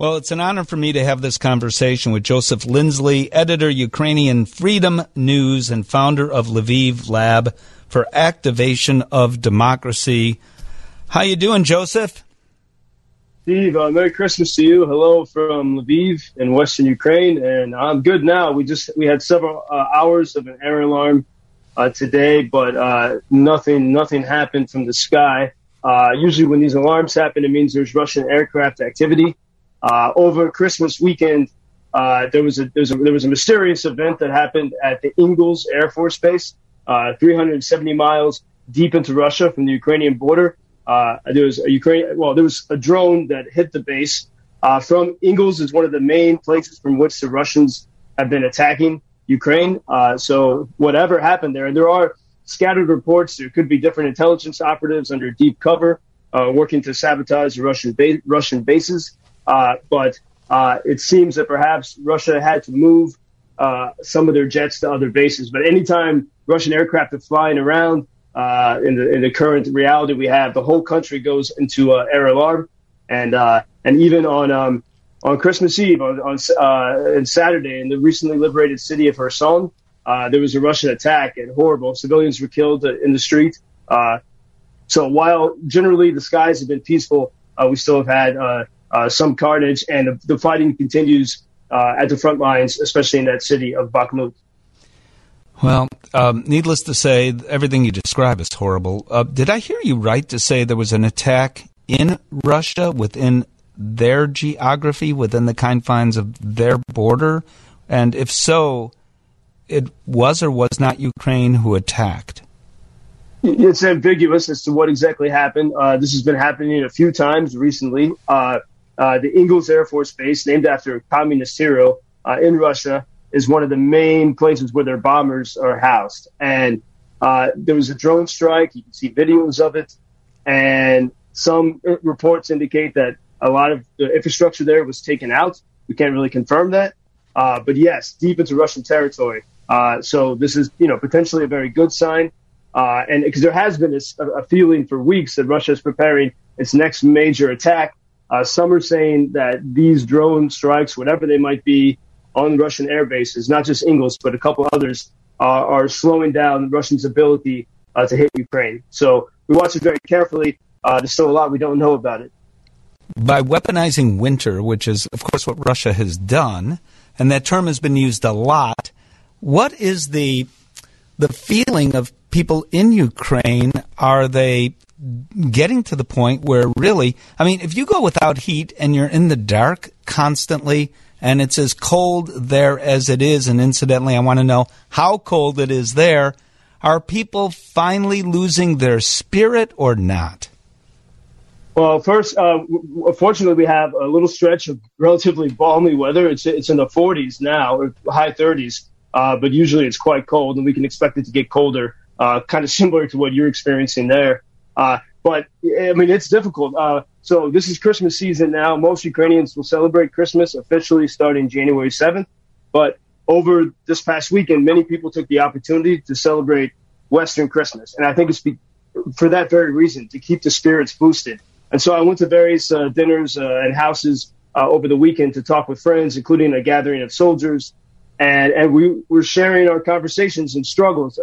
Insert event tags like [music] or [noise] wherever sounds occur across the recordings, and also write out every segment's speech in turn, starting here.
Well, it's an honor for me to have this conversation with Joseph Lindsley, editor, Ukrainian Freedom News, and founder of Lviv Lab for Activation of Democracy. How you doing, Joseph? Steve, uh, Merry Christmas to you. Hello from Lviv in Western Ukraine, and I'm good now. We just we had several uh, hours of an air alarm uh, today, but uh, nothing nothing happened from the sky. Uh, usually, when these alarms happen, it means there's Russian aircraft activity. Uh, over Christmas weekend, uh, there was a, there was a there was a mysterious event that happened at the Engels Air Force Base, uh, 370 miles deep into Russia from the Ukrainian border. Uh, there was a Ukraine well, there was a drone that hit the base. Uh, from Engels is one of the main places from which the Russians have been attacking Ukraine. Uh, so whatever happened there, and there are scattered reports. There could be different intelligence operatives under deep cover working to sabotage Russian ba- Russian bases. Uh, but uh, it seems that perhaps Russia had to move uh, some of their jets to other bases. But anytime Russian aircraft are flying around in the in the current reality we have, the whole country goes into air alarm, and and even on um, on Christmas Eve on on uh, Saturday in the recently liberated city of Kherson, uh, there was a Russian attack and horrible civilians were killed in the street. Uh, so while generally the skies have been peaceful, we still have had some carnage, and the, the fighting continues uh, at the front lines, especially in that city of Bakhmut. Well, um, needless to say, everything you describe is horrible. Uh, did I hear you right to say there was an attack in Russia within their geography, within the confines of their border? And if so, it was or was not Ukraine who attacked? It's ambiguous as to what exactly happened. Uh, this has been happening a few times recently. Uh, uh, the Engels Air Force Base, named after a communist hero uh, in Russia, is one of the main places where their bombers are housed. And uh, there was a drone strike. You can see videos of it. And some reports indicate that a lot of the infrastructure there was taken out. We can't really confirm that. Uh, but yes, deep into Russian territory. Uh, so this is, you know, potentially a very good sign. Uh, and because there has been this, a, a feeling for weeks that Russia is preparing its next major attack uh, some are saying that these drone strikes, whatever they might be, on Russian air bases, not just Engels, but a couple others, uh, are slowing down Russia's ability uh, to hit Ukraine. So we watch it very carefully. Uh, there's still a lot we don't know about it. By weaponizing winter, which is, of course, what Russia has done, and that term has been used a lot, what is the the feeling of people in Ukraine? Are they getting to the point where really, I mean, if you go without heat and you're in the dark constantly, and it's as cold there as it is, and incidentally, I want to know how cold it is there. Are people finally losing their spirit or not? Well, first, uh, fortunately, we have a little stretch of relatively balmy weather. It's it's in the 40s now, or high 30s, uh, but usually it's quite cold, and we can expect it to get colder, uh, kind of [laughs] similar to what you're experiencing there. Uh, but I mean, it's difficult. Uh, so this is Christmas season now. Most Ukrainians will celebrate Christmas officially starting January 7th. But over this past weekend, many people took the opportunity to celebrate Western Christmas. And I think it's be- for that very reason, to keep the spirits boosted. And so I went to various uh, dinners uh, and houses uh, over the weekend to talk with friends, including a gathering of soldiers. And, and we were sharing our conversations and struggles.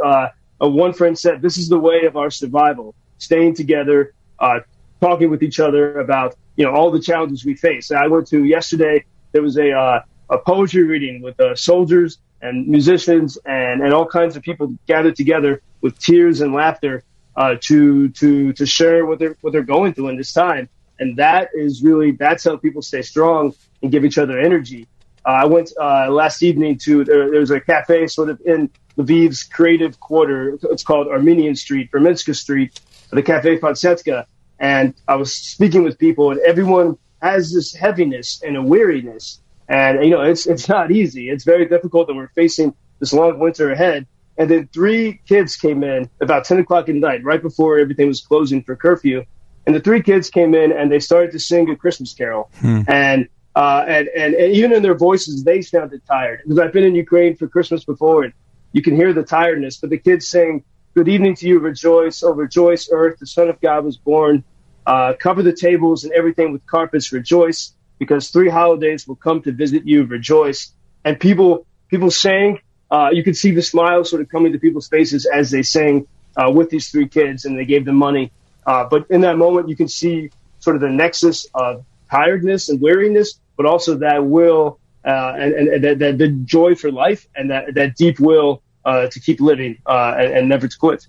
Uh, one friend said, This is the way of our survival staying together, uh, talking with each other about you know all the challenges we face. I went to yesterday. There was a uh, a poetry reading with uh, soldiers and musicians and and all kinds of people gathered together with tears and laughter uh, to to to share what they're what they're going through in this time. And that is really that's how people stay strong and give each other energy. Uh, I went last evening to there, was a cafe sort of in Lviv's creative quarter. It's called Armenian Street, Virmenska Street, the Cafe Fonseca, and I was speaking with people, and everyone has this heaviness and a weariness, and you know it's it's not easy. It's very difficult, and we're facing this long winter ahead. And then three kids came in about 10 o'clock at night, right before everything was closing for curfew. And the three kids came in and they started to sing a Christmas carol. Hmm. And, uh, and, and, and even in their voices, they sounded tired. Because I've been in Ukraine for Christmas before, and you can hear the tiredness. But the kids sang Good evening to you, rejoice. Oh, rejoice, earth. The Son of God was born. Uh, cover the tables and everything with carpets, rejoice. because three holidays will come to visit you, rejoice. And people, people sang, uh, you could see the smiles sort of coming to people's faces as they sang uh, with these three kids and they gave them money. Uh, but in that moment, you can see sort of the nexus of tiredness and weariness, but also that will uh, and, and, and that, the joy for life and that, that deep will uh, to keep living uh, and, and never to quit.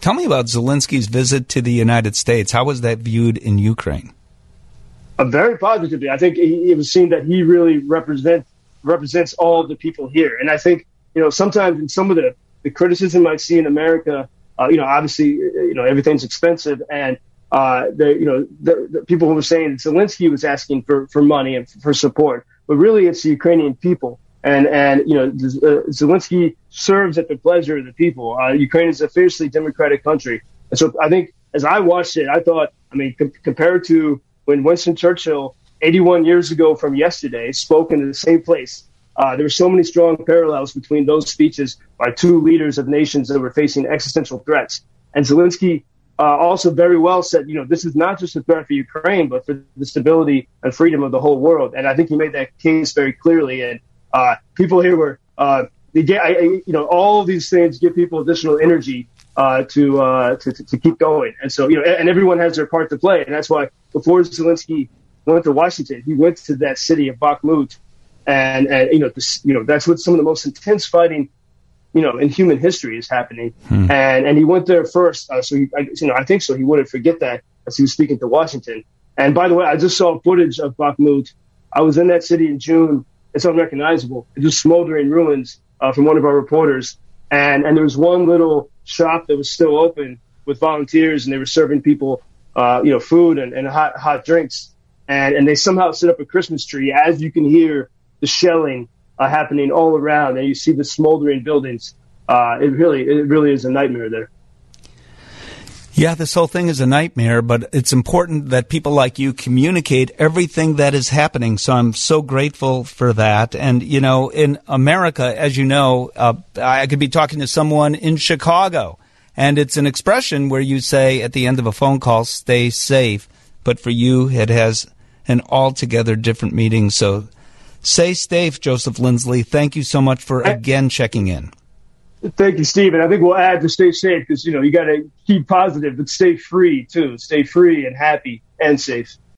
Tell me about Zelensky's visit to the United States. How was that viewed in Ukraine? Uh, very positively. I think it was seen that he really represent, represents all the people here. And I think, you know, sometimes in some of the, the criticism I see in America, uh, you know, obviously, you know, everything's expensive and uh, the, you know, the, the people who were saying Zelensky was asking for, for money and for support, but really it's the Ukrainian people. And, and, you know, uh, Zelensky serves at the pleasure of the people. Uh, Ukraine is a fiercely democratic country. And so I think as I watched it, I thought, I mean, com- compared to when Winston Churchill, 81 years ago from yesterday, spoke in the same place, uh, there were so many strong parallels between those speeches by two leaders of nations that were facing existential threats. And Zelensky uh, also very well said, you know, this is not just a threat for Ukraine, but for the stability and freedom of the whole world. And I think he made that case very clearly. And uh, people here were, uh, they get, I, you know, all of these things give people additional energy uh, to, uh, to, to keep going. And so, you know, and everyone has their part to play. And that's why before Zelensky went to Washington, he went to that city of Bakhmut. And, and you know, this, you know, that's what some of the most intense fighting, you know, in human history is happening. Hmm. And, and he went there first. Uh, so, he, I, you know, I think so. He wouldn't forget that as he was speaking to Washington. And by the way, I just saw footage of Bakhmut. I was in that city in June it's unrecognizable. It's just smoldering ruins uh, from one of our reporters. And, and there was one little shop that was still open with volunteers and they were serving people, uh, you know, food and, and hot, hot drinks. And, and they somehow set up a Christmas tree as you can hear the shelling uh, happening all around and you see the smoldering buildings. Uh, it really, it really is a nightmare there. Yeah, this whole thing is a nightmare, but it's important that people like you communicate everything that is happening. So I'm so grateful for that. And, you know, in America, as you know, uh, I could be talking to someone in Chicago, and it's an expression where you say at the end of a phone call, stay safe. But for you, it has an altogether different meaning. So stay safe, Joseph Lindsley. Thank you so much for again checking in. Thank you, Steve. And I think we'll add to stay safe because, you know, you got to keep positive, but stay free too. Stay free and happy and safe.